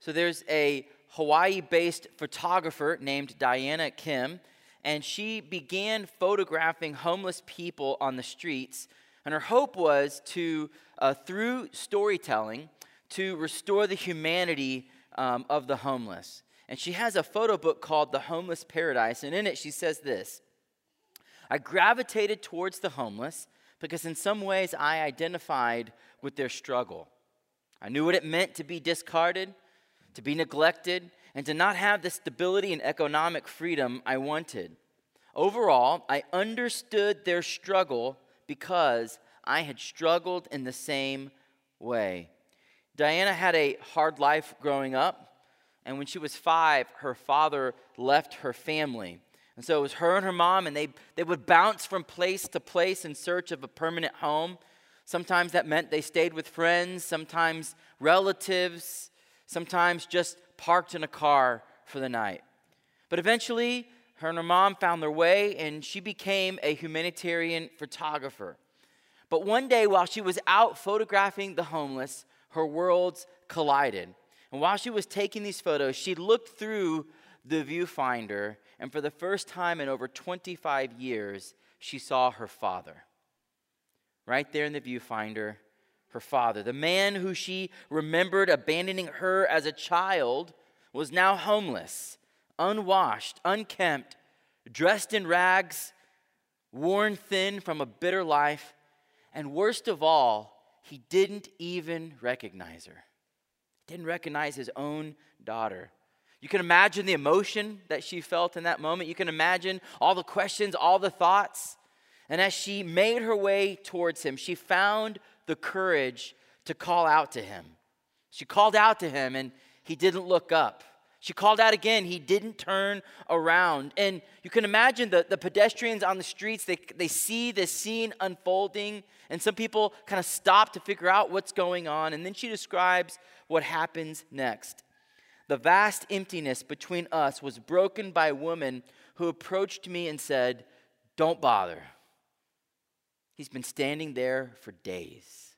So there's a Hawaii based photographer named Diana Kim, and she began photographing homeless people on the streets. And her hope was to, uh, through storytelling, to restore the humanity um, of the homeless. And she has a photo book called The Homeless Paradise. And in it, she says this I gravitated towards the homeless because, in some ways, I identified with their struggle. I knew what it meant to be discarded, to be neglected, and to not have the stability and economic freedom I wanted. Overall, I understood their struggle because I had struggled in the same way. Diana had a hard life growing up, and when she was five, her father left her family. And so it was her and her mom, and they, they would bounce from place to place in search of a permanent home. Sometimes that meant they stayed with friends, sometimes relatives, sometimes just parked in a car for the night. But eventually, her and her mom found their way, and she became a humanitarian photographer. But one day, while she was out photographing the homeless, her worlds collided. And while she was taking these photos, she looked through the viewfinder, and for the first time in over 25 years, she saw her father. Right there in the viewfinder, her father. The man who she remembered abandoning her as a child was now homeless, unwashed, unkempt, dressed in rags, worn thin from a bitter life, and worst of all, he didn't even recognize her. Didn't recognize his own daughter. You can imagine the emotion that she felt in that moment. You can imagine all the questions, all the thoughts. And as she made her way towards him, she found the courage to call out to him. She called out to him, and he didn't look up. She called out again. He didn't turn around. And you can imagine the, the pedestrians on the streets, they, they see this scene unfolding, and some people kind of stop to figure out what's going on. And then she describes what happens next. The vast emptiness between us was broken by a woman who approached me and said, Don't bother. He's been standing there for days.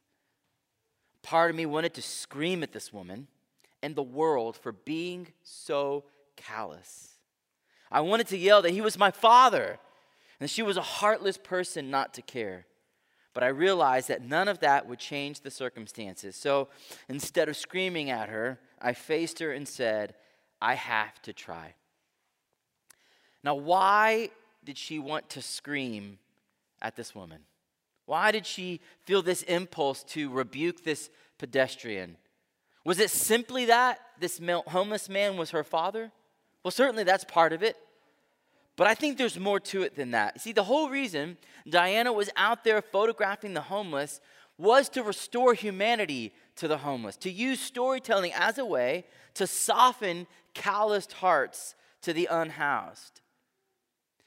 Part of me wanted to scream at this woman and the world for being so callous. I wanted to yell that he was my father and she was a heartless person not to care. But I realized that none of that would change the circumstances. So instead of screaming at her, I faced her and said, I have to try. Now, why did she want to scream at this woman? Why did she feel this impulse to rebuke this pedestrian? Was it simply that this homeless man was her father? Well, certainly that's part of it. But I think there's more to it than that. See, the whole reason Diana was out there photographing the homeless was to restore humanity to the homeless, to use storytelling as a way to soften calloused hearts to the unhoused.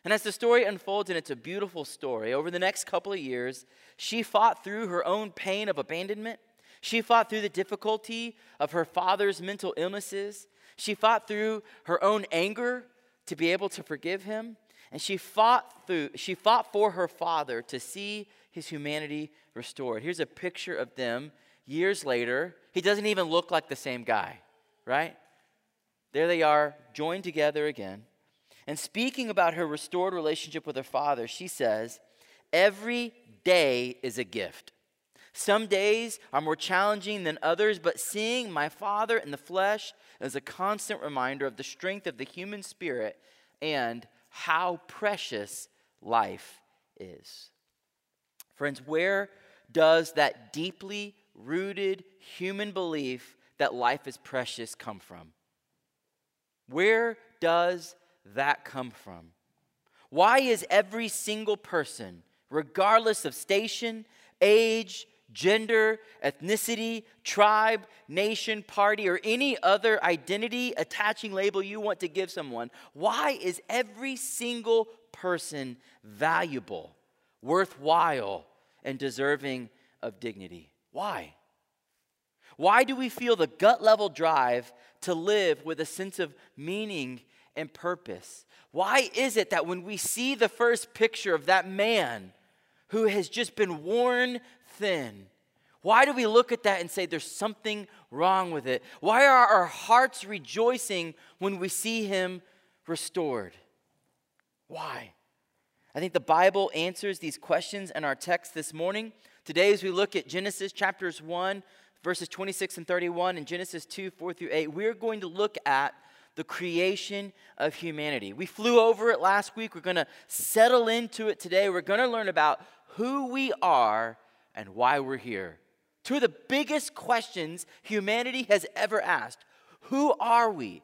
And as the story unfolds, and it's a beautiful story, over the next couple of years, she fought through her own pain of abandonment. She fought through the difficulty of her father's mental illnesses. She fought through her own anger to be able to forgive him. And she fought through, she fought for her father to see his humanity restored. Here's a picture of them years later. He doesn't even look like the same guy, right? There they are, joined together again. And speaking about her restored relationship with her father, she says, Every day is a gift. Some days are more challenging than others, but seeing my Father in the flesh is a constant reminder of the strength of the human spirit and how precious life is. Friends, where does that deeply rooted human belief that life is precious come from? Where does that come from? Why is every single person, regardless of station, age, gender, ethnicity, tribe, nation, party, or any other identity attaching label you want to give someone, why is every single person valuable, worthwhile, and deserving of dignity? Why? Why do we feel the gut level drive to live with a sense of meaning and purpose? Why is it that when we see the first picture of that man who has just been worn thin, Why do we look at that and say there's something wrong with it? Why are our hearts rejoicing when we see him restored? Why? I think the Bible answers these questions in our text this morning. Today, as we look at Genesis chapters 1, verses 26 and 31, and Genesis 2, 4 through 8, we're going to look at the creation of humanity. We flew over it last week. We're going to settle into it today. We're going to learn about who we are and why we're here. Two of the biggest questions humanity has ever asked Who are we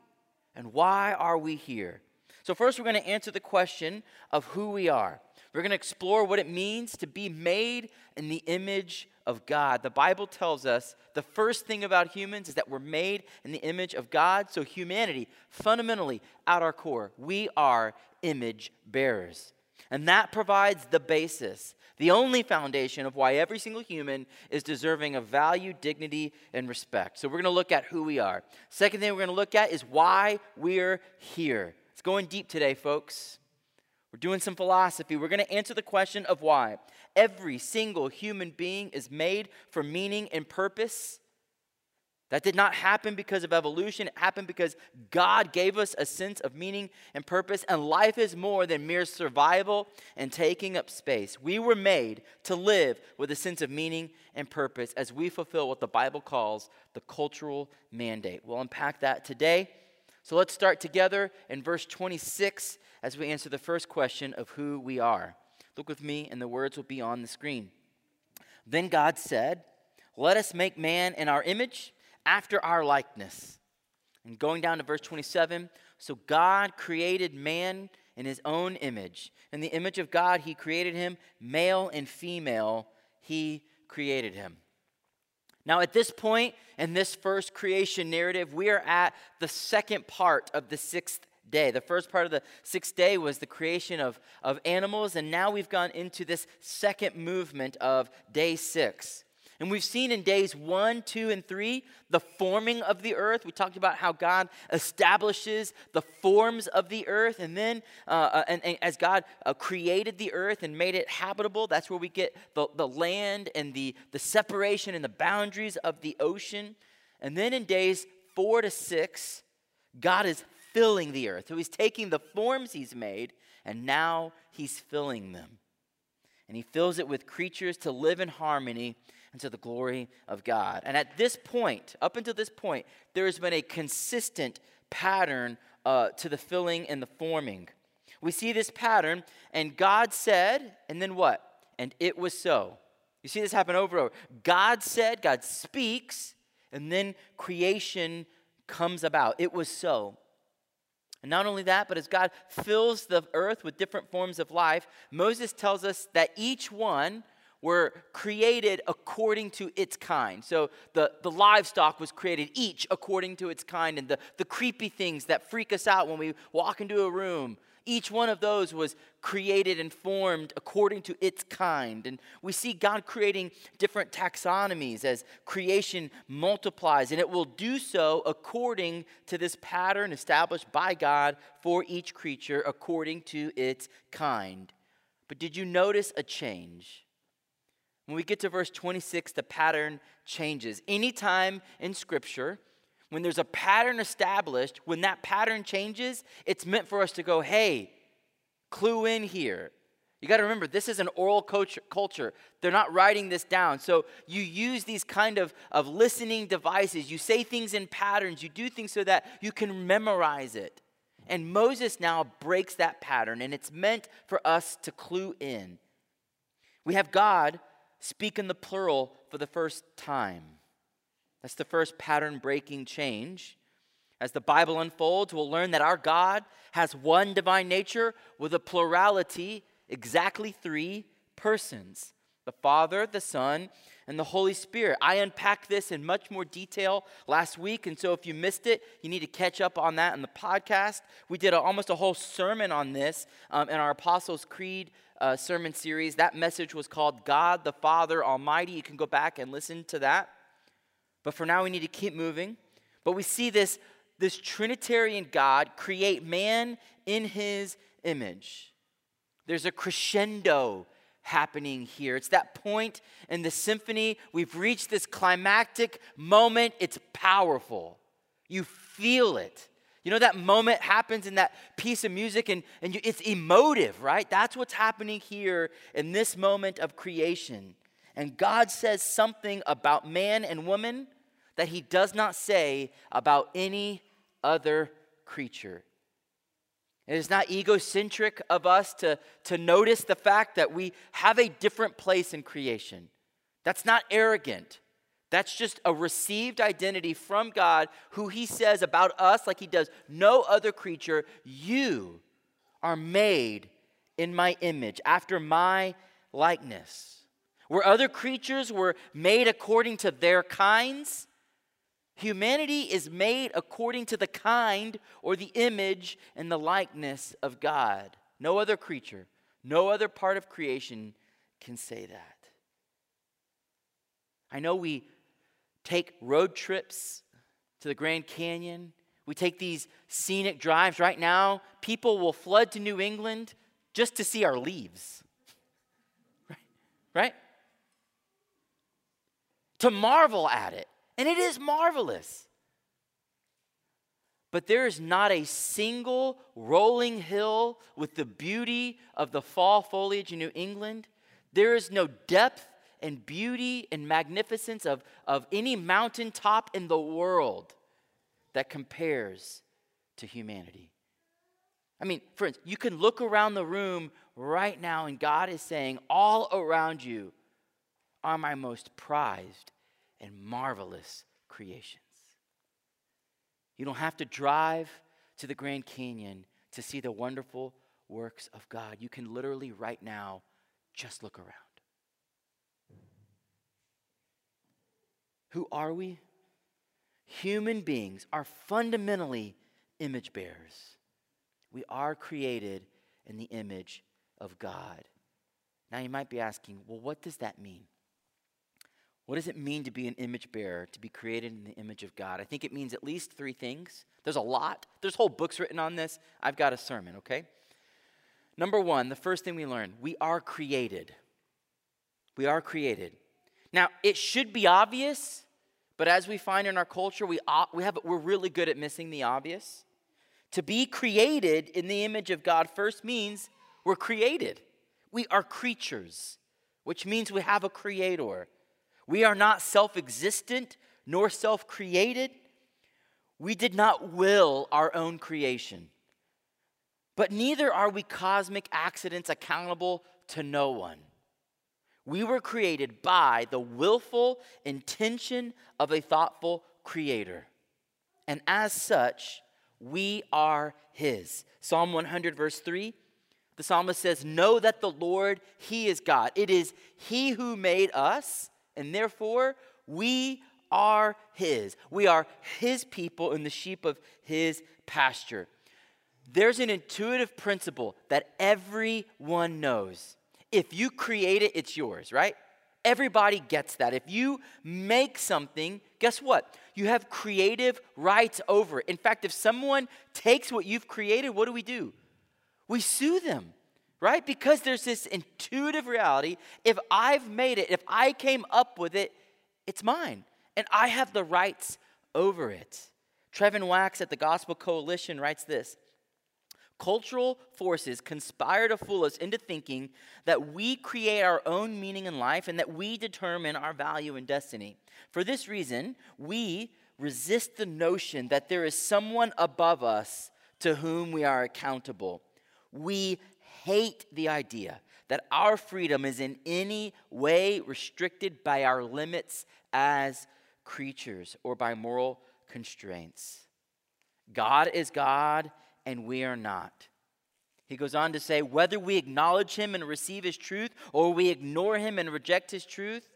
and why are we here? So, first, we're going to answer the question of who we are. We're going to explore what it means to be made in the image of God. The Bible tells us the first thing about humans is that we're made in the image of God. So, humanity, fundamentally, at our core, we are image bearers. And that provides the basis the only foundation of why every single human is deserving of value, dignity, and respect. So we're going to look at who we are. Second thing we're going to look at is why we're here. It's going deep today, folks. We're doing some philosophy. We're going to answer the question of why. Every single human being is made for meaning and purpose. That did not happen because of evolution. It happened because God gave us a sense of meaning and purpose. And life is more than mere survival and taking up space. We were made to live with a sense of meaning and purpose as we fulfill what the Bible calls the cultural mandate. We'll unpack that today. So let's start together in verse 26 as we answer the first question of who we are. Look with me, and the words will be on the screen. Then God said, Let us make man in our image after our likeness. And going down to verse 27, so God created man in his own image. In the image of God, he created him, male and female, he created him. Now, at this point in this first creation narrative, we are at the second part of the sixth day. The first part of the sixth day was the creation of, of animals, and now we've gone into this second movement of day six. And we've seen in days one, two, and three the forming of the earth. We talked about how God establishes the forms of the earth. And then, uh, uh, and, and, as God uh, created the earth and made it habitable, that's where we get the, the land and the, the separation and the boundaries of the ocean. And then in days four to six, God is filling the earth. So he's taking the forms he's made and now he's filling them. And he fills it with creatures to live in harmony and to the glory of God. And at this point, up until this point, there has been a consistent pattern uh, to the filling and the forming. We see this pattern, and God said, and then what? And it was so. You see this happen over and over. God said, God speaks, and then creation comes about. It was so. And not only that, but as God fills the earth with different forms of life, Moses tells us that each one were created according to its kind. So the, the livestock was created each according to its kind, and the, the creepy things that freak us out when we walk into a room. Each one of those was created and formed according to its kind. And we see God creating different taxonomies as creation multiplies, and it will do so according to this pattern established by God for each creature according to its kind. But did you notice a change? When we get to verse 26, the pattern changes. Anytime in Scripture, when there's a pattern established, when that pattern changes, it's meant for us to go, hey, clue in here. You got to remember, this is an oral culture. They're not writing this down. So you use these kind of, of listening devices. You say things in patterns. You do things so that you can memorize it. And Moses now breaks that pattern, and it's meant for us to clue in. We have God speak in the plural for the first time. That's the first pattern breaking change. As the Bible unfolds, we'll learn that our God has one divine nature with a plurality, exactly three persons the Father, the Son, and the Holy Spirit. I unpacked this in much more detail last week, and so if you missed it, you need to catch up on that in the podcast. We did a, almost a whole sermon on this um, in our Apostles' Creed uh, sermon series. That message was called God the Father Almighty. You can go back and listen to that. But for now, we need to keep moving. But we see this, this Trinitarian God create man in his image. There's a crescendo happening here. It's that point in the symphony. We've reached this climactic moment. It's powerful. You feel it. You know, that moment happens in that piece of music and, and you, it's emotive, right? That's what's happening here in this moment of creation. And God says something about man and woman that he does not say about any other creature. It is not egocentric of us to, to notice the fact that we have a different place in creation. That's not arrogant. That's just a received identity from God, who He says about us, like He does no other creature, you are made in my image, after my likeness. Where other creatures were made according to their kinds, humanity is made according to the kind or the image and the likeness of God. No other creature, no other part of creation can say that. I know we take road trips to the Grand Canyon. We take these scenic drives. Right now, people will flood to New England just to see our leaves. Right? right? To marvel at it. And it is marvelous. But there is not a single rolling hill with the beauty of the fall foliage in New England. There is no depth and beauty and magnificence of, of any mountaintop in the world that compares to humanity. I mean, friends, you can look around the room right now, and God is saying, All around you are my most prized and marvelous creations. You don't have to drive to the Grand Canyon to see the wonderful works of God. You can literally, right now, just look around. Who are we? Human beings are fundamentally image bearers. We are created in the image of God. Now you might be asking, well, what does that mean? What does it mean to be an image bearer, to be created in the image of God? I think it means at least three things. There's a lot, there's whole books written on this. I've got a sermon, okay? Number one, the first thing we learn we are created. We are created. Now, it should be obvious, but as we find in our culture, we, we have, we're really good at missing the obvious. To be created in the image of God first means we're created. We are creatures, which means we have a creator. We are not self existent nor self created. We did not will our own creation. But neither are we cosmic accidents accountable to no one. We were created by the willful intention of a thoughtful creator. And as such, we are his. Psalm 100, verse 3, the psalmist says, Know that the Lord, he is God. It is he who made us, and therefore we are his. We are his people and the sheep of his pasture. There's an intuitive principle that everyone knows if you create it, it's yours, right? Everybody gets that. If you make something, guess what? You have creative rights over it. In fact, if someone takes what you've created, what do we do? We sue them, right? Because there's this intuitive reality. If I've made it, if I came up with it, it's mine. And I have the rights over it. Trevin Wax at the Gospel Coalition writes this Cultural forces conspire to fool us into thinking that we create our own meaning in life and that we determine our value and destiny. For this reason, we resist the notion that there is someone above us to whom we are accountable. We hate the idea that our freedom is in any way restricted by our limits as creatures or by moral constraints. God is God and we are not. He goes on to say, whether we acknowledge him and receive his truth or we ignore him and reject his truth,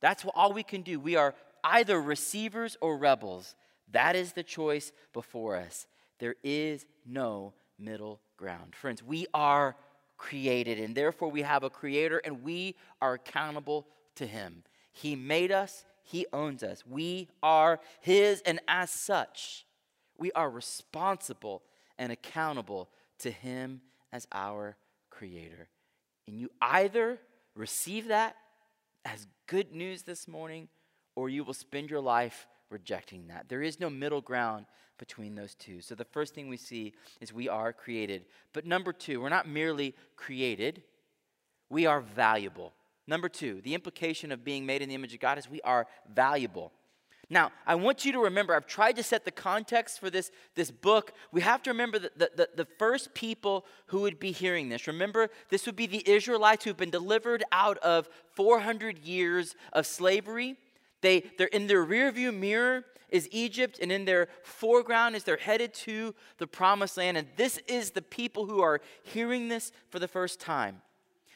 that's all we can do. We are either receivers or rebels. That is the choice before us. There is no middle ground. Friends, we are created, and therefore we have a creator, and we are accountable to him. He made us, he owns us. We are his, and as such, we are responsible and accountable to Him as our Creator. And you either receive that as good news this morning or you will spend your life rejecting that. There is no middle ground between those two. So the first thing we see is we are created. But number two, we're not merely created, we are valuable. Number two, the implication of being made in the image of God is we are valuable. Now, I want you to remember, I've tried to set the context for this, this book. We have to remember that the, the, the first people who would be hearing this. Remember, this would be the Israelites who've been delivered out of 400 years of slavery. They, they're in their rearview mirror is Egypt, and in their foreground is they're headed to the promised land. And this is the people who are hearing this for the first time.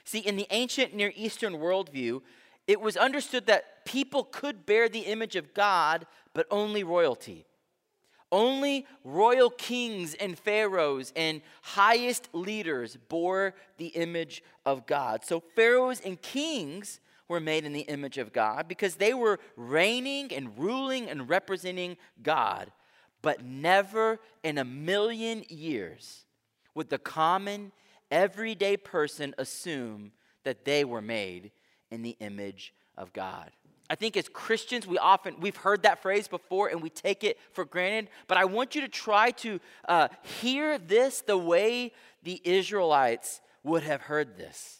See, in the ancient Near Eastern worldview, it was understood that people could bear the image of God, but only royalty. Only royal kings and pharaohs and highest leaders bore the image of God. So, pharaohs and kings were made in the image of God because they were reigning and ruling and representing God. But never in a million years would the common everyday person assume that they were made in the image of God. I think as Christians, we often, we've heard that phrase before and we take it for granted, but I want you to try to uh, hear this the way the Israelites would have heard this.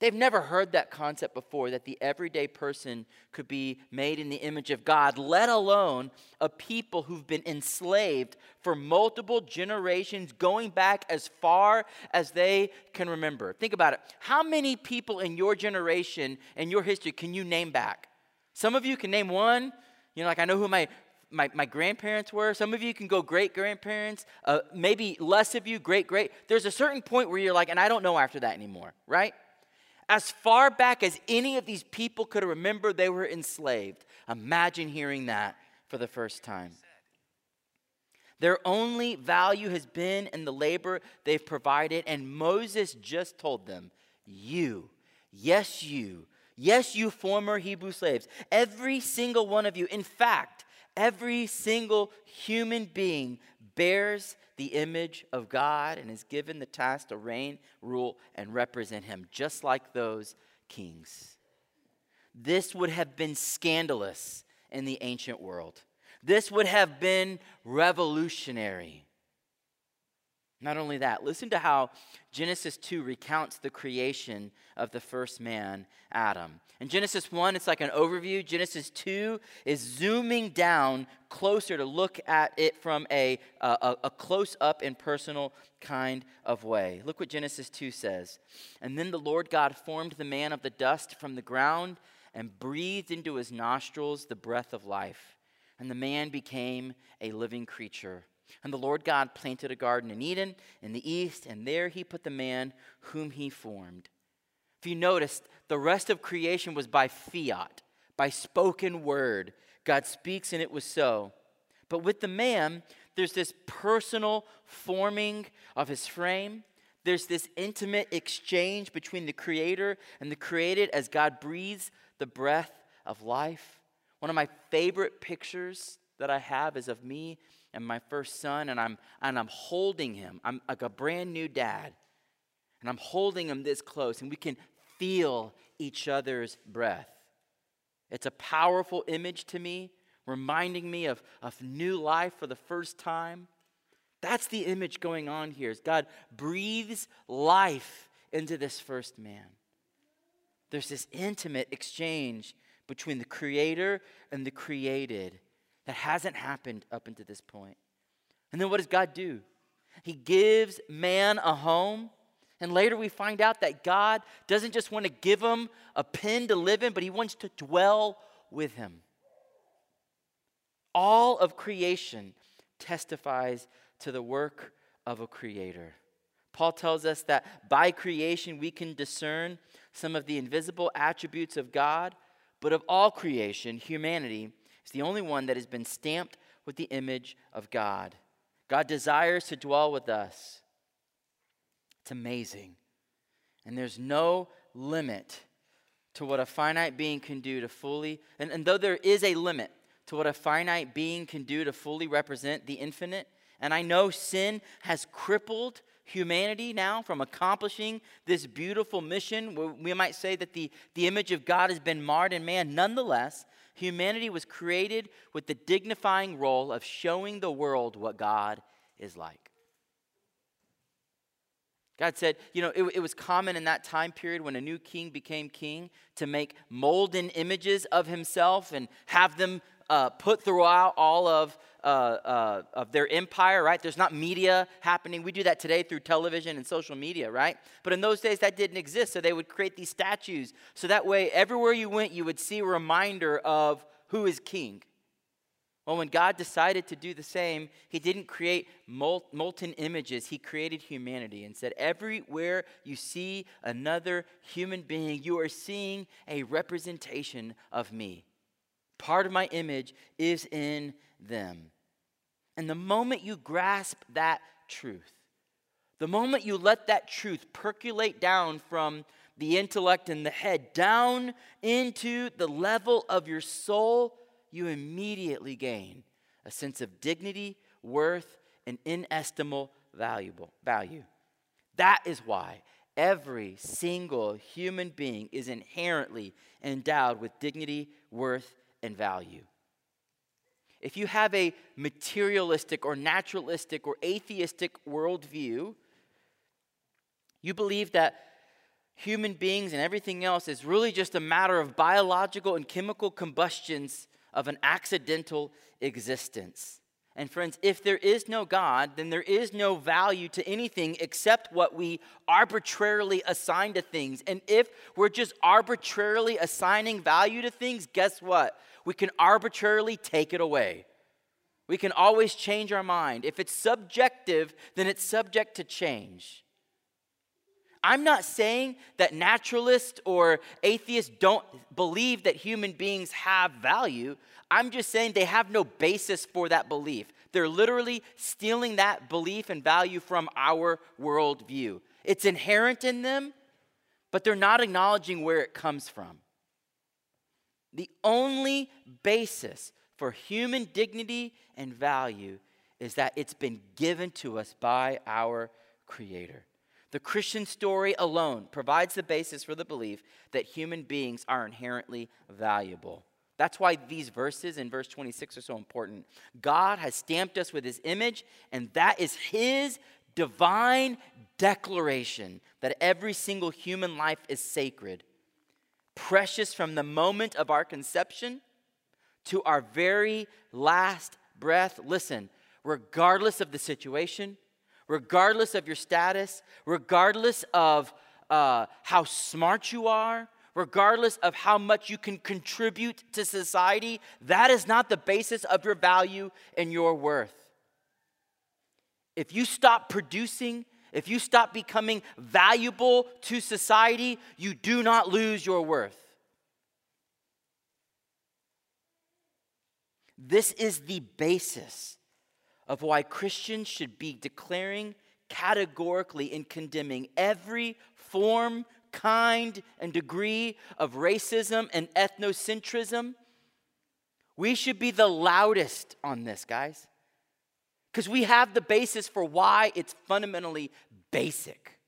They've never heard that concept before that the everyday person could be made in the image of God, let alone a people who've been enslaved for multiple generations, going back as far as they can remember. Think about it. How many people in your generation and your history can you name back? Some of you can name one. You know, like I know who my my, my grandparents were. Some of you can go great grandparents. Uh, maybe less of you, great great. There's a certain point where you're like, and I don't know after that anymore, right? As far back as any of these people could remember, they were enslaved. Imagine hearing that for the first time. Their only value has been in the labor they've provided, and Moses just told them, You, yes, you, yes, you former Hebrew slaves, every single one of you, in fact, every single human being bears the image of God and is given the task to reign, rule, and represent him, just like those kings. This would have been scandalous in the ancient world. This would have been revolutionary. Not only that, listen to how Genesis 2 recounts the creation of the first man, Adam. In Genesis 1, it's like an overview. Genesis 2 is zooming down closer to look at it from a, a, a close up and personal kind of way. Look what Genesis 2 says. And then the Lord God formed the man of the dust from the ground and breathed into his nostrils the breath of life. And the man became a living creature. And the Lord God planted a garden in Eden in the east, and there he put the man whom he formed. If you noticed, the rest of creation was by fiat, by spoken word. God speaks, and it was so. But with the man, there's this personal forming of his frame. There's this intimate exchange between the creator and the created as God breathes the breath of life. One of my favorite pictures that I have is of me and my first son, and I'm, and I'm holding him. I'm like a brand new dad, and I'm holding him this close, and we can feel each other's breath. It's a powerful image to me, reminding me of, of new life for the first time. That's the image going on here. Is God breathes life into this first man. There's this intimate exchange between the creator and the created that hasn't happened up until this point. And then what does God do? He gives man a home. And later we find out that God doesn't just want to give him a pen to live in, but he wants to dwell with him. All of creation testifies to the work of a creator. Paul tells us that by creation we can discern some of the invisible attributes of God, but of all creation, humanity it's the only one that has been stamped with the image of God. God desires to dwell with us. It's amazing. And there's no limit to what a finite being can do to fully, and, and though there is a limit to what a finite being can do to fully represent the infinite, and I know sin has crippled humanity now from accomplishing this beautiful mission. We might say that the, the image of God has been marred in man. Nonetheless, humanity was created with the dignifying role of showing the world what God is like. God said, you know, it, it, was common in that time period when a new king became king to make molden images of himself and have them uh, put throughout all of, uh, uh, of their empire, right? There's not media happening. We do that today through television and social media, right? But in those days, that didn't exist. So they would create these statues. So that way, everywhere you went, you would see a reminder of who is king. Well, when God decided to do the same, He didn't create molten images. He created humanity and said, Everywhere you see another human being, you are seeing a representation of me. Part of my image is in them. And the moment you grasp that truth, the moment you let that truth percolate down from the intellect and the head down into the level of your soul, you immediately gain a sense of dignity, worth, and inestimable valuable value. That is why every single human being is inherently endowed with dignity, worth, and value. If you have a materialistic or naturalistic or atheistic worldview, you believe that human beings and everything else is really just a matter of biological and chemical combustions of an accidental existence. And friends, if there is no God, then there is no value to anything except what we arbitrarily assign to things. And if we're just arbitrarily assigning value to things, guess what? We can arbitrarily take it away. We can always change our mind. If it's subjective, then it's subject to change. I'm not saying that naturalists or atheists don't believe that human beings have value. I'm just saying they have no basis for that belief. They're literally stealing that belief and value from our worldview. It's inherent in them, but they're not acknowledging where it comes from. The only basis for human dignity and value is that it's been given to us by our Creator. The Christian story alone provides the basis for the belief that human beings are inherently valuable. That's why these verses in verse 26 are so important. God has stamped us with his image, and that is his divine declaration that every single human life is sacred, precious from the moment of our conception to our very last breath. Listen, regardless of the situation, regardless of your status, regardless of uh, how smart you are, regardless of how much you can contribute to society, that is not the basis of your value and your worth. If you stop producing, if you stop becoming valuable to society, you do not lose your worth. This is the basis of why Christians should be declaring categorically and condemning every form, kind, and degree of racism and ethnocentrism. We should be the loudest on this, guys, because we have the basis for why it's fundamentally basic.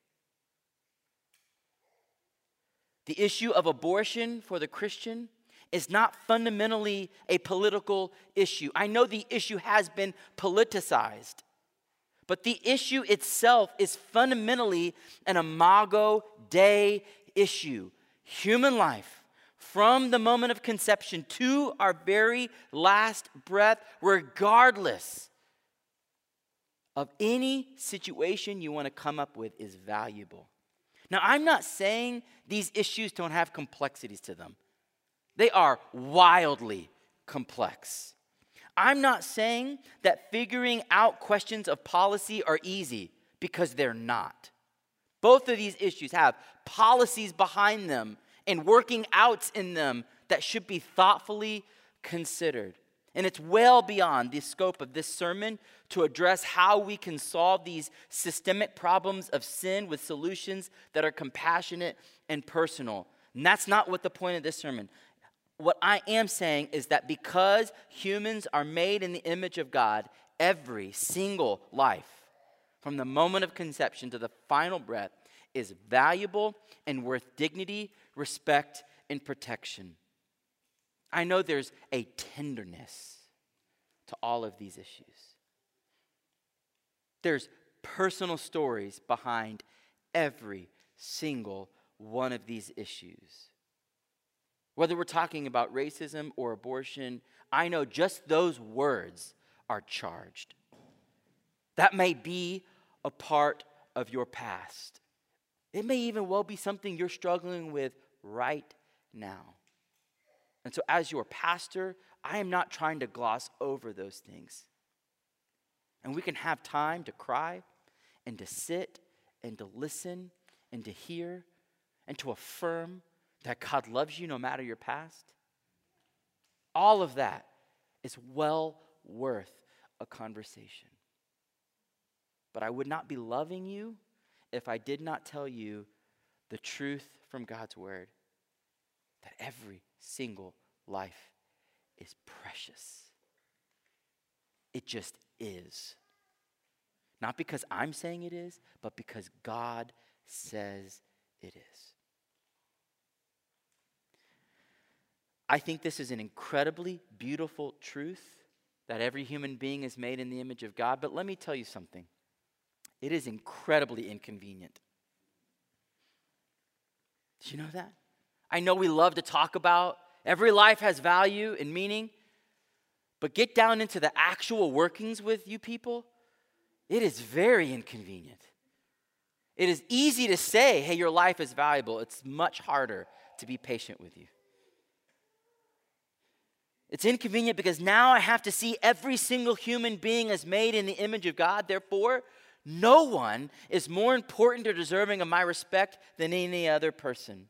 The issue of abortion for the Christian is not fundamentally a political issue. I know the issue has been politicized, but the issue itself is fundamentally an imago Dei issue. Human life, from the moment of conception to our very last breath, regardless of any situation you want to come up with, is valuable. Now, I'm not saying these issues don't have complexities to them. They are wildly complex. I'm not saying that figuring out questions of policy are easy because they're not. Both of these issues have policies behind them and working outs in them that should be thoughtfully considered. And it's well beyond the scope of this sermon to address how we can solve these systemic problems of sin with solutions that are compassionate and personal. And that's not what the point of this sermon what I am saying is that because humans are made in the image of God, every single life, from the moment of conception to the final breath, is valuable and worth dignity, respect, and protection. I know there's a tenderness to all of these issues. There's personal stories behind every single one of these issues. Whether we're talking about racism or abortion, I know just those words are charged. That may be a part of your past. It may even well be something you're struggling with right now. And so, as your pastor, I am not trying to gloss over those things. And we can have time to cry and to sit and to listen and to hear and to affirm that God loves you no matter your past. All of that is well worth a conversation. But I would not be loving you if I did not tell you the truth from God's word that every single life is precious. It just is. Not because I'm saying it is, but because God says it is. I think this is an incredibly beautiful truth that every human being is made in the image of God, but let me tell you something. It is incredibly inconvenient. Did you know that? I know we love to talk about every life has value and meaning, but get down into the actual workings with you people, it is very inconvenient. It is easy to say, hey, your life is valuable. It's much harder to be patient with you. It's inconvenient because now I have to see every single human being as made in the image of God. Therefore, no one is more important or deserving of my respect than any other person.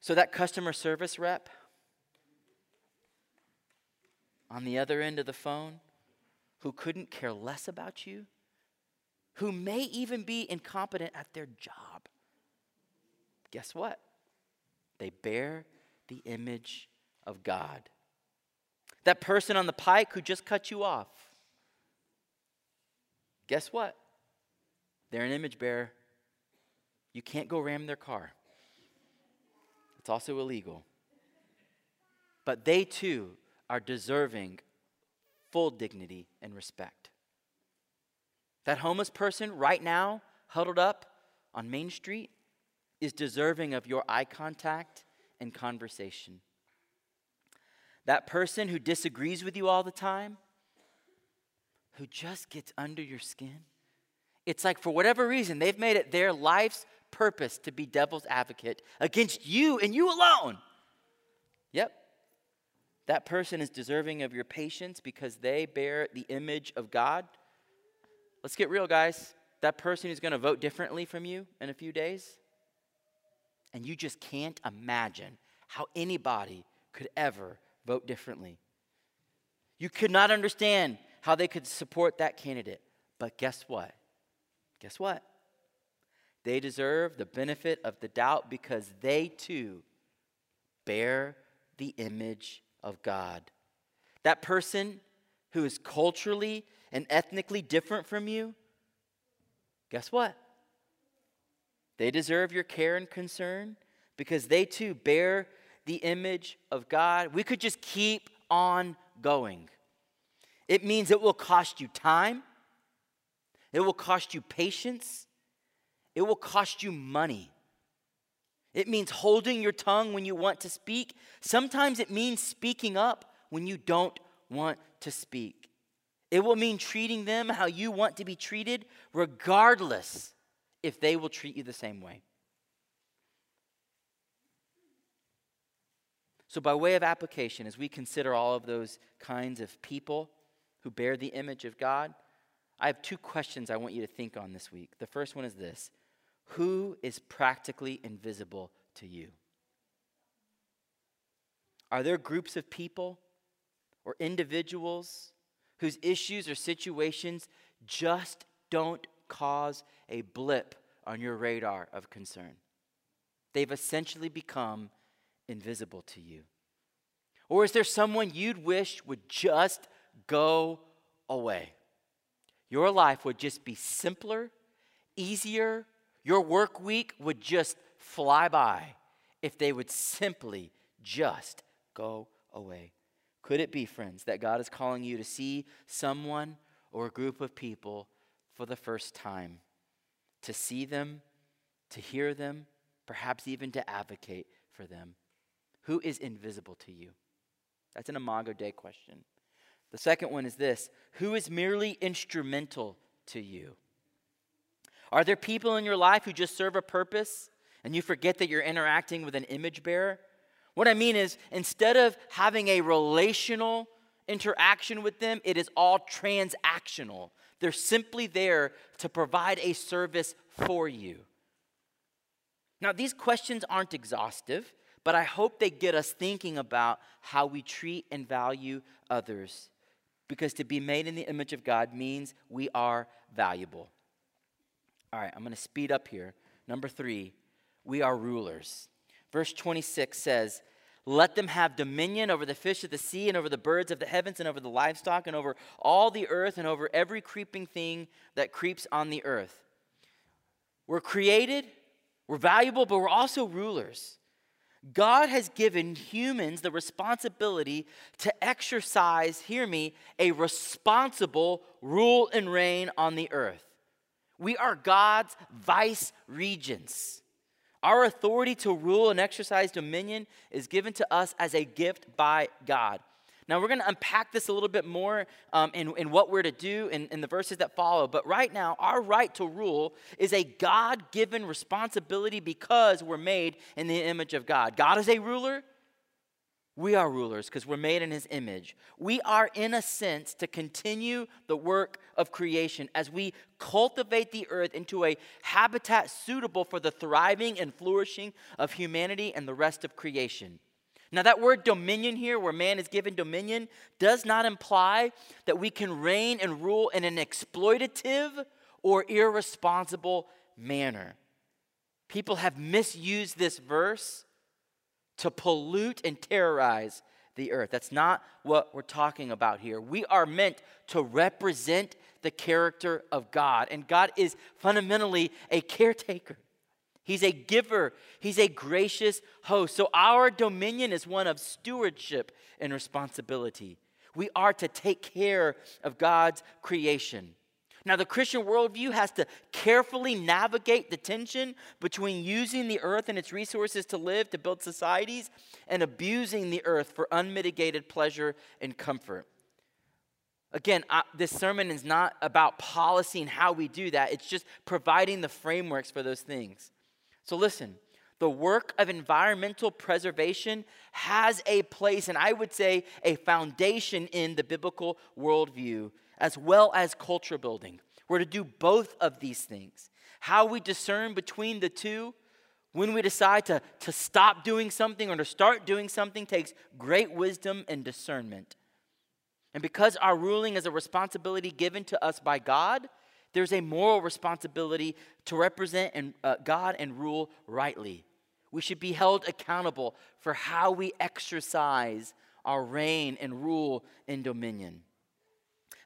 So, that customer service rep on the other end of the phone who couldn't care less about you, who may even be incompetent at their job, guess what? They bear the image of God. That person on the pike who just cut you off, guess what? They're an image bearer. You can't go ram their car, it's also illegal. But they too are deserving full dignity and respect. That homeless person right now, huddled up on Main Street, is deserving of your eye contact and conversation. That person who disagrees with you all the time, who just gets under your skin. It's like for whatever reason, they've made it their life's purpose to be devil's advocate against you and you alone. Yep. That person is deserving of your patience because they bear the image of God. Let's get real, guys. That person who's going to vote differently from you in a few days, and you just can't imagine how anybody could ever vote differently. You could not understand how they could support that candidate. But guess what? Guess what? They deserve the benefit of the doubt because they too bear the image of God. That person who is culturally and ethnically different from you, guess what? They deserve your care and concern because they too bear the image of God. We could just keep on going. It means it will cost you time, it will cost you patience, it will cost you money. It means holding your tongue when you want to speak. Sometimes it means speaking up when you don't want to speak. It will mean treating them how you want to be treated, regardless if they will treat you the same way. So, by way of application, as we consider all of those kinds of people who bear the image of God, I have two questions I want you to think on this week. The first one is this Who is practically invisible to you? Are there groups of people or individuals whose issues or situations just don't cause a blip on your radar of concern? They've essentially become invisible to you? Or is there someone you'd wish would just go away? your life would just be simpler, easier, your work week would just fly by if they would simply just go away. Could it be, friends, that God is calling you to see someone or a group of people for the first time? To see them, to hear them, perhaps even to advocate for them? Who is invisible to you? That's an Imago Dei question. The second one is this Who is merely instrumental to you? Are there people in your life who just serve a purpose and you forget that you're interacting with an image bearer? What I mean is, instead of having a relational interaction with them, it is all transactional. They're simply there to provide a service for you. Now, these questions aren't exhaustive, but I hope they get us thinking about how we treat and value others. Because to be made in the image of God means we are valuable. All right, I'm going to speed up here. Number three, we are rulers. Verse 26 says, Let them have dominion over the fish of the sea and over the birds of the heavens and over the livestock and over all the earth and over every creeping thing that creeps on the earth. We're created, we're valuable, but we're also rulers. God has given humans the responsibility to exercise, hear me, a responsible rule and reign on the earth. We are God's vice regents. Our authority to rule and exercise dominion is given to us as a gift by God. Now, we're going to unpack this a little bit more um, in, in what we're to do in, in the verses that follow. But right now, our right to rule is a God given responsibility because we're made in the image of God. God is a ruler, we are rulers because we're made in his image. We are, in a sense, to continue the work of creation as we cultivate the earth into a habitat suitable for the thriving and flourishing of humanity and the rest of creation. Now, that word dominion here, where man is given dominion, does not imply that we can reign and rule in an exploitative or irresponsible manner. People have misused this verse to pollute and terrorize the earth. That's not what we're talking about here. We are meant to represent the character of God, and God is fundamentally a caretaker. He's a giver, He's a gracious host. So our dominion is one of stewardship and responsibility. We are to take care of God's creation. Now, the Christian worldview has to carefully navigate the tension between using the earth and its resources to live, to build societies, and abusing the earth for unmitigated pleasure and comfort. Again, I, this sermon is not about policy and how we do that, it's just providing the frameworks for those things. So, listen, the work of environmental preservation has a place, and I would say a foundation in the biblical worldview as well as culture building. We're to do both of these things. How we discern between the two, when we decide to, to stop doing something or to start doing something, takes great wisdom and discernment. And because our ruling is a responsibility given to us by God, there's a moral responsibility to represent and, uh, God and rule rightly. We should be held accountable for how we exercise our reign and rule and dominion.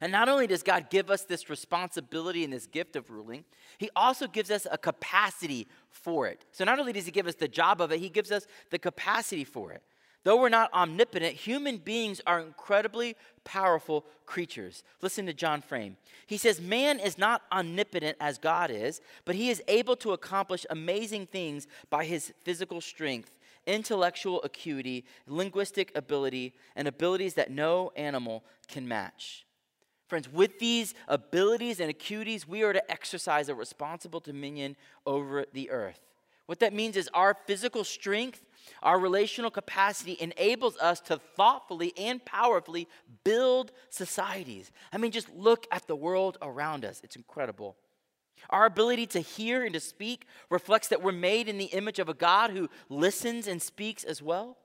And not only does God give us this responsibility and this gift of ruling, He also gives us a capacity for it. So not only does He give us the job of it, He gives us the capacity for it. Though we're not omnipotent, human beings are incredibly powerful creatures. Listen to John Frame. He says, Man is not omnipotent as God is, but he is able to accomplish amazing things by his physical strength, intellectual acuity, linguistic ability, and abilities that no animal can match. Friends, with these abilities and acuities, we are to exercise a responsible dominion over the earth. What that means is our physical strength, our relational capacity enables us to thoughtfully and powerfully build societies. I mean, just look at the world around us, it's incredible. Our ability to hear and to speak reflects that we're made in the image of a God who listens and speaks as well.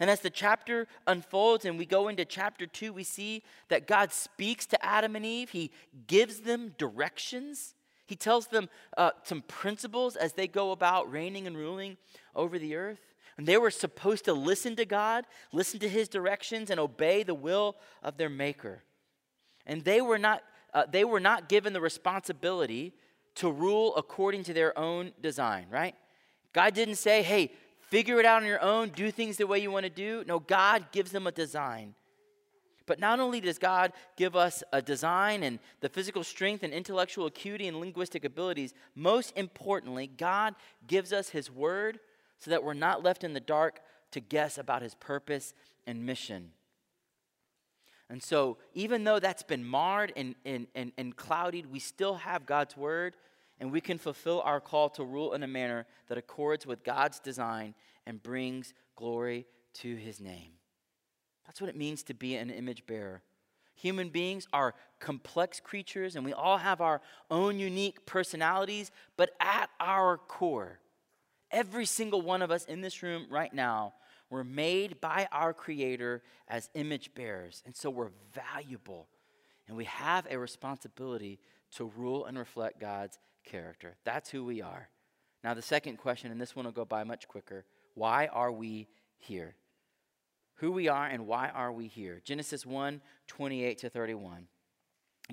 And as the chapter unfolds and we go into chapter two, we see that God speaks to Adam and Eve. He gives them directions. He tells them uh, some principles as they go about reigning and ruling over the earth. And they were supposed to listen to God, listen to his directions, and obey the will of their Maker. And they were not uh, they were not given the responsibility to rule according to their own design, right? God didn't say, hey, figure it out on your own, do things the way you want to do. No, God gives them a design. But not only does God give us a design and the physical strength and intellectual acuity and linguistic abilities, most importantly, God gives us His word so that we're not left in the dark to guess about His purpose and mission. And so, even though that's been marred and, and, and, and clouded, we still have God's word and we can fulfill our call to rule in a manner that accords with God's design and brings glory to his name. That's what it means to be an image bearer. Human beings are complex creatures and we all have our own unique personalities, but at our core, every single one of us in this room right now were made by our Creator as image bearers. And so we're valuable. And we have a responsibility to rule and reflect God's character. That's who we are. Now, the second question, and this one will go by much quicker why are we here? Who we are and why are we here? Genesis 1 28 to 31.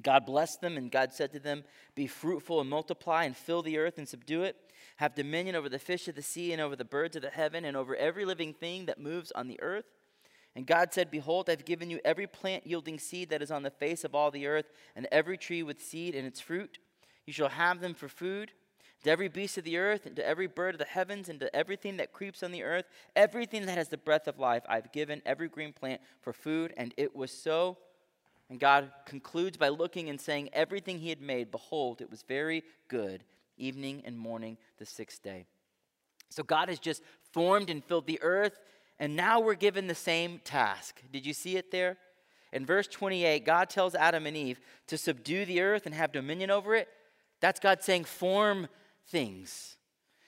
God blessed them, and God said to them, Be fruitful and multiply, and fill the earth and subdue it. Have dominion over the fish of the sea, and over the birds of the heaven, and over every living thing that moves on the earth. And God said, Behold, I've given you every plant yielding seed that is on the face of all the earth, and every tree with seed in its fruit. You shall have them for food. To every beast of the earth, and to every bird of the heavens, and to everything that creeps on the earth, everything that has the breath of life, I've given every green plant for food. And it was so. And God concludes by looking and saying, Everything he had made, behold, it was very good, evening and morning, the sixth day. So God has just formed and filled the earth, and now we're given the same task. Did you see it there? In verse 28, God tells Adam and Eve to subdue the earth and have dominion over it. That's God saying, form things.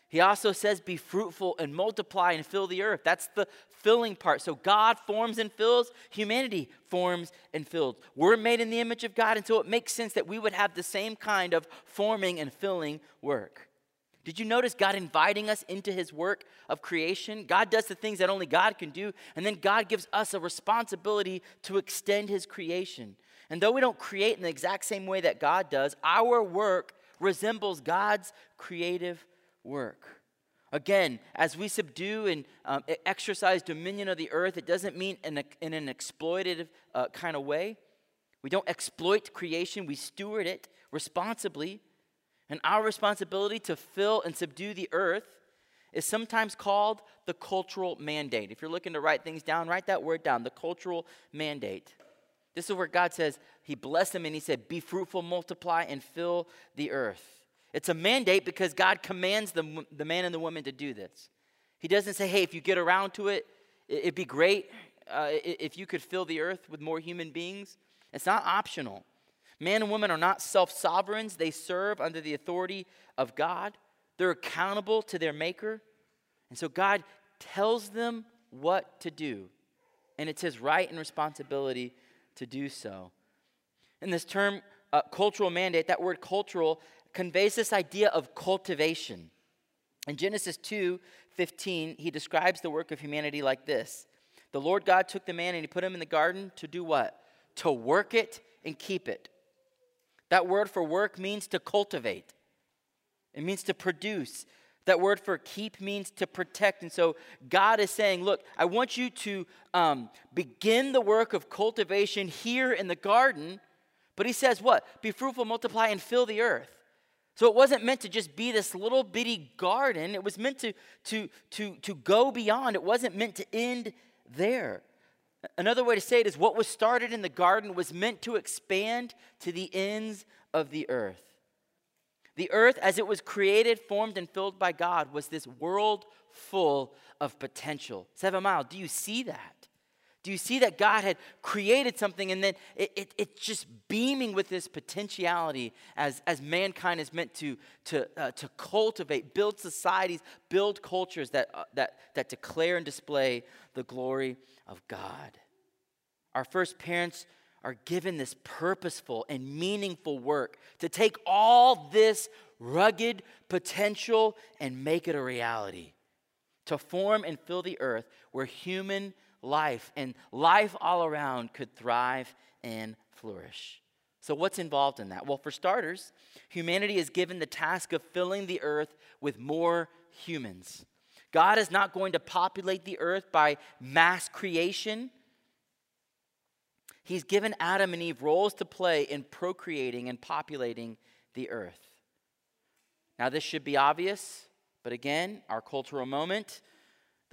He also says, be fruitful and multiply and fill the earth. That's the filling part. So God forms and fills, humanity forms and fills. We're made in the image of God, and so it makes sense that we would have the same kind of forming and filling work. Did you notice God inviting us into his work of creation? God does the things that only God can do, and then God gives us a responsibility to extend his creation. And though we don't create in the exact same way that God does, our work resembles God's creative work. Again, as we subdue and um, exercise dominion of the earth, it doesn't mean in, a, in an exploitative uh, kind of way. We don't exploit creation, we steward it responsibly. And our responsibility to fill and subdue the earth is sometimes called the cultural mandate. If you're looking to write things down, write that word down the cultural mandate. This is where God says, He blessed them and He said, Be fruitful, multiply, and fill the earth. It's a mandate because God commands the, the man and the woman to do this. He doesn't say, Hey, if you get around to it, it'd be great uh, if you could fill the earth with more human beings. It's not optional. Man and woman are not self sovereigns, they serve under the authority of God. They're accountable to their Maker. And so God tells them what to do. And it's his right and responsibility to do so. And this term, uh, cultural mandate, that word cultural conveys this idea of cultivation. In Genesis 2 15, he describes the work of humanity like this The Lord God took the man and he put him in the garden to do what? To work it and keep it. That word for work means to cultivate, it means to produce, that word for keep means to protect. And so God is saying, Look, I want you to um, begin the work of cultivation here in the garden. But he says, What? Be fruitful, multiply, and fill the earth. So it wasn't meant to just be this little bitty garden. It was meant to, to, to, to go beyond. It wasn't meant to end there. Another way to say it is what was started in the garden was meant to expand to the ends of the earth. The earth, as it was created, formed, and filled by God, was this world full of potential. Seven Mile, do you see that? Do you see that God had created something and then it, it, it's just beaming with this potentiality as, as mankind is meant to, to, uh, to cultivate, build societies, build cultures that, uh, that, that declare and display the glory of God? Our first parents are given this purposeful and meaningful work to take all this rugged potential and make it a reality. To form and fill the earth where human life and life all around could thrive and flourish. So, what's involved in that? Well, for starters, humanity is given the task of filling the earth with more humans. God is not going to populate the earth by mass creation. He's given Adam and Eve roles to play in procreating and populating the earth. Now, this should be obvious, but again, our cultural moment,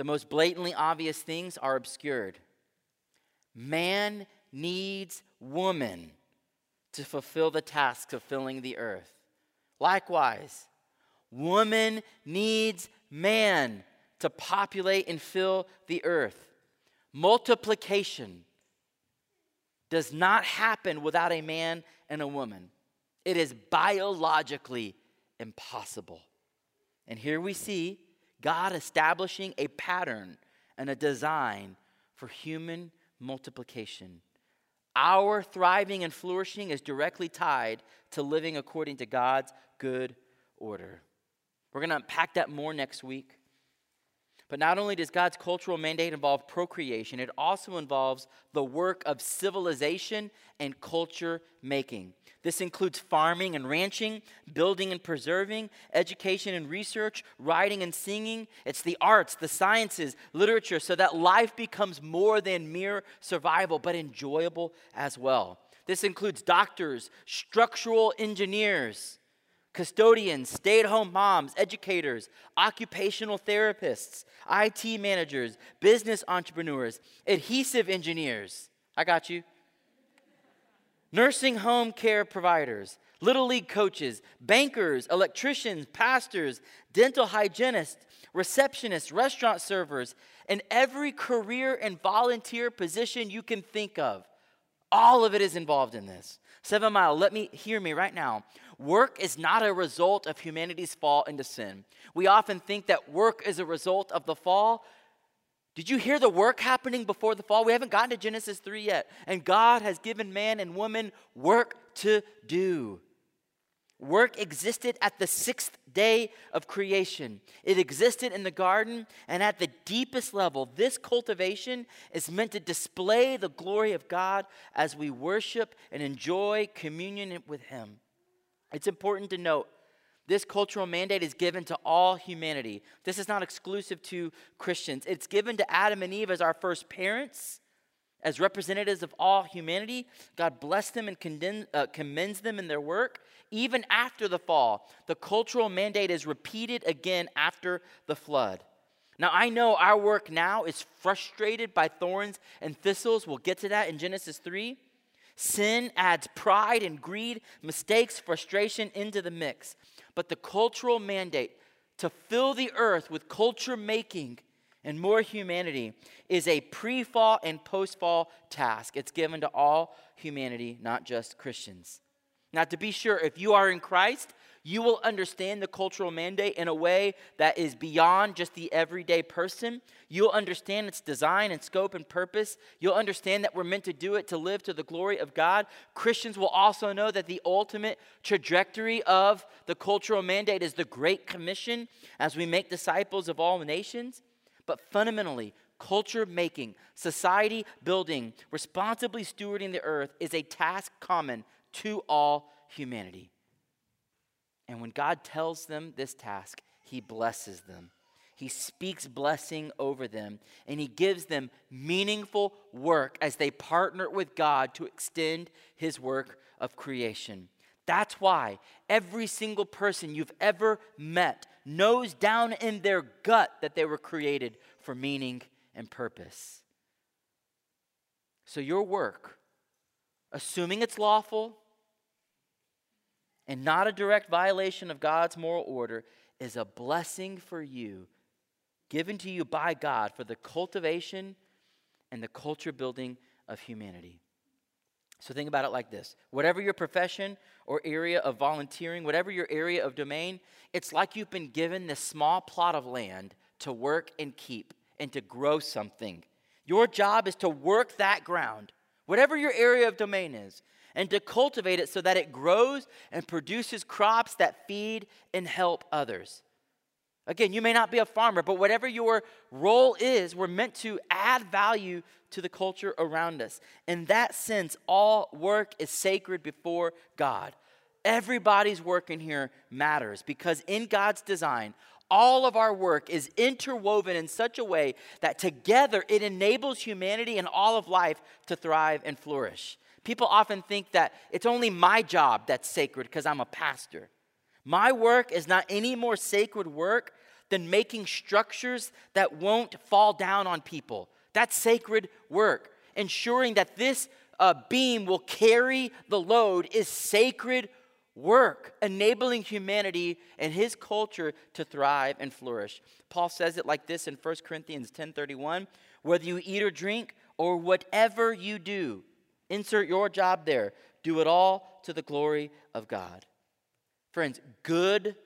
the most blatantly obvious things are obscured. Man needs woman to fulfill the tasks of filling the earth. Likewise, woman needs man to populate and fill the earth. Multiplication does not happen without a man and a woman. It is biologically impossible. And here we see God establishing a pattern and a design for human multiplication. Our thriving and flourishing is directly tied to living according to God's good order. We're going to unpack that more next week. But not only does God's cultural mandate involve procreation, it also involves the work of civilization and culture making. This includes farming and ranching, building and preserving, education and research, writing and singing. It's the arts, the sciences, literature, so that life becomes more than mere survival, but enjoyable as well. This includes doctors, structural engineers, custodians, stay at home moms, educators, occupational therapists, IT managers, business entrepreneurs, adhesive engineers. I got you. Nursing home care providers, little league coaches, bankers, electricians, pastors, dental hygienists, receptionists, restaurant servers, and every career and volunteer position you can think of. All of it is involved in this. Seven Mile, let me hear me right now. Work is not a result of humanity's fall into sin. We often think that work is a result of the fall. Did you hear the work happening before the fall? We haven't gotten to Genesis 3 yet. And God has given man and woman work to do. Work existed at the sixth day of creation. It existed in the garden, and at the deepest level, this cultivation is meant to display the glory of God as we worship and enjoy communion with Him. It's important to note this cultural mandate is given to all humanity. This is not exclusive to Christians. It's given to Adam and Eve as our first parents, as representatives of all humanity. God bless them and uh, commends them in their work. Even after the fall, the cultural mandate is repeated again after the flood. Now, I know our work now is frustrated by thorns and thistles. We'll get to that in Genesis 3. Sin adds pride and greed, mistakes, frustration into the mix. But the cultural mandate to fill the earth with culture making and more humanity is a pre fall and post fall task. It's given to all humanity, not just Christians. Now, to be sure, if you are in Christ, you will understand the cultural mandate in a way that is beyond just the everyday person. You'll understand its design and scope and purpose. You'll understand that we're meant to do it to live to the glory of God. Christians will also know that the ultimate trajectory of the cultural mandate is the Great Commission as we make disciples of all nations. But fundamentally, culture making, society building, responsibly stewarding the earth is a task common to all humanity. And when God tells them this task, He blesses them. He speaks blessing over them, and He gives them meaningful work as they partner with God to extend His work of creation. That's why every single person you've ever met knows down in their gut that they were created for meaning and purpose. So, your work, assuming it's lawful, and not a direct violation of God's moral order, is a blessing for you, given to you by God for the cultivation and the culture building of humanity. So think about it like this whatever your profession or area of volunteering, whatever your area of domain, it's like you've been given this small plot of land to work and keep and to grow something. Your job is to work that ground, whatever your area of domain is and to cultivate it so that it grows and produces crops that feed and help others. Again, you may not be a farmer, but whatever your role is, we're meant to add value to the culture around us. In that sense, all work is sacred before God. Everybody's work in here matters because in God's design, all of our work is interwoven in such a way that together it enables humanity and all of life to thrive and flourish. People often think that it's only my job that's sacred because I'm a pastor. My work is not any more sacred work than making structures that won't fall down on people. That's sacred work. Ensuring that this uh, beam will carry the load is sacred work, enabling humanity and his culture to thrive and flourish. Paul says it like this in 1 Corinthians 10:31, whether you eat or drink or whatever you do, insert your job there, do it all to the glory of God. Friends, good,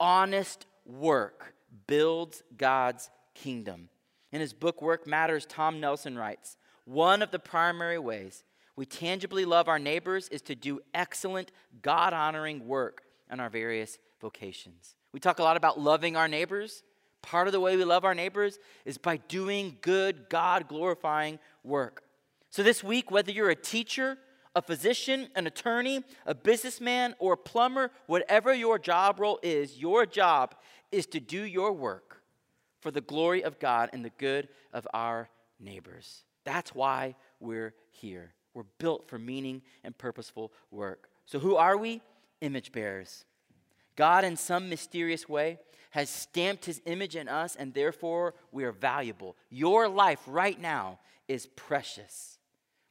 honest work builds God's kingdom. In his book Work Matters, Tom Nelson writes, one of the primary ways we tangibly love our neighbors is to do excellent, God honoring work in our various vocations. We talk a lot about loving our neighbors. Part of the way we love our neighbors is by doing good, God glorifying work. So, this week, whether you're a teacher, a physician, an attorney, a businessman, or a plumber, whatever your job role is, your job is to do your work for the glory of God and the good of our neighbors. That's why we're here. We're built for meaning and purposeful work. So, who are we? Image bearers. God, in some mysterious way, has stamped his image in us, and therefore we are valuable. Your life right now is precious.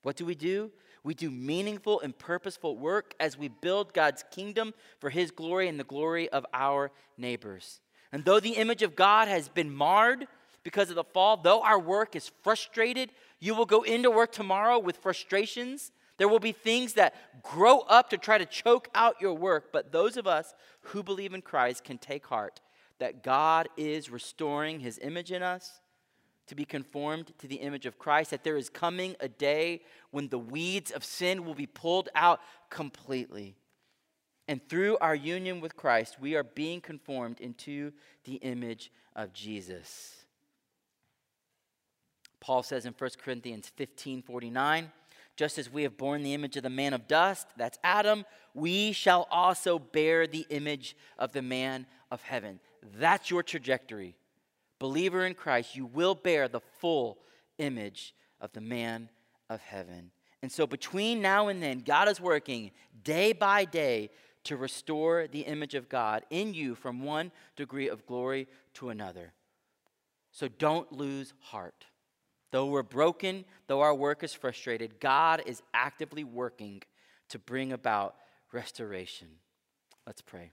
What do we do? We do meaningful and purposeful work as we build God's kingdom for his glory and the glory of our neighbors. And though the image of God has been marred because of the fall, though our work is frustrated, you will go into work tomorrow with frustrations. There will be things that grow up to try to choke out your work, but those of us who believe in Christ can take heart that God is restoring his image in us to be conformed to the image of Christ, that there is coming a day when the weeds of sin will be pulled out completely. And through our union with Christ, we are being conformed into the image of Jesus. Paul says in 1 Corinthians 15 49, just as we have borne the image of the man of dust, that's Adam, we shall also bear the image of the man of heaven. That's your trajectory. Believer in Christ, you will bear the full image of the man of heaven. And so between now and then, God is working day by day to restore the image of God in you from one degree of glory to another. So don't lose heart. Though we're broken, though our work is frustrated, God is actively working to bring about restoration. Let's pray.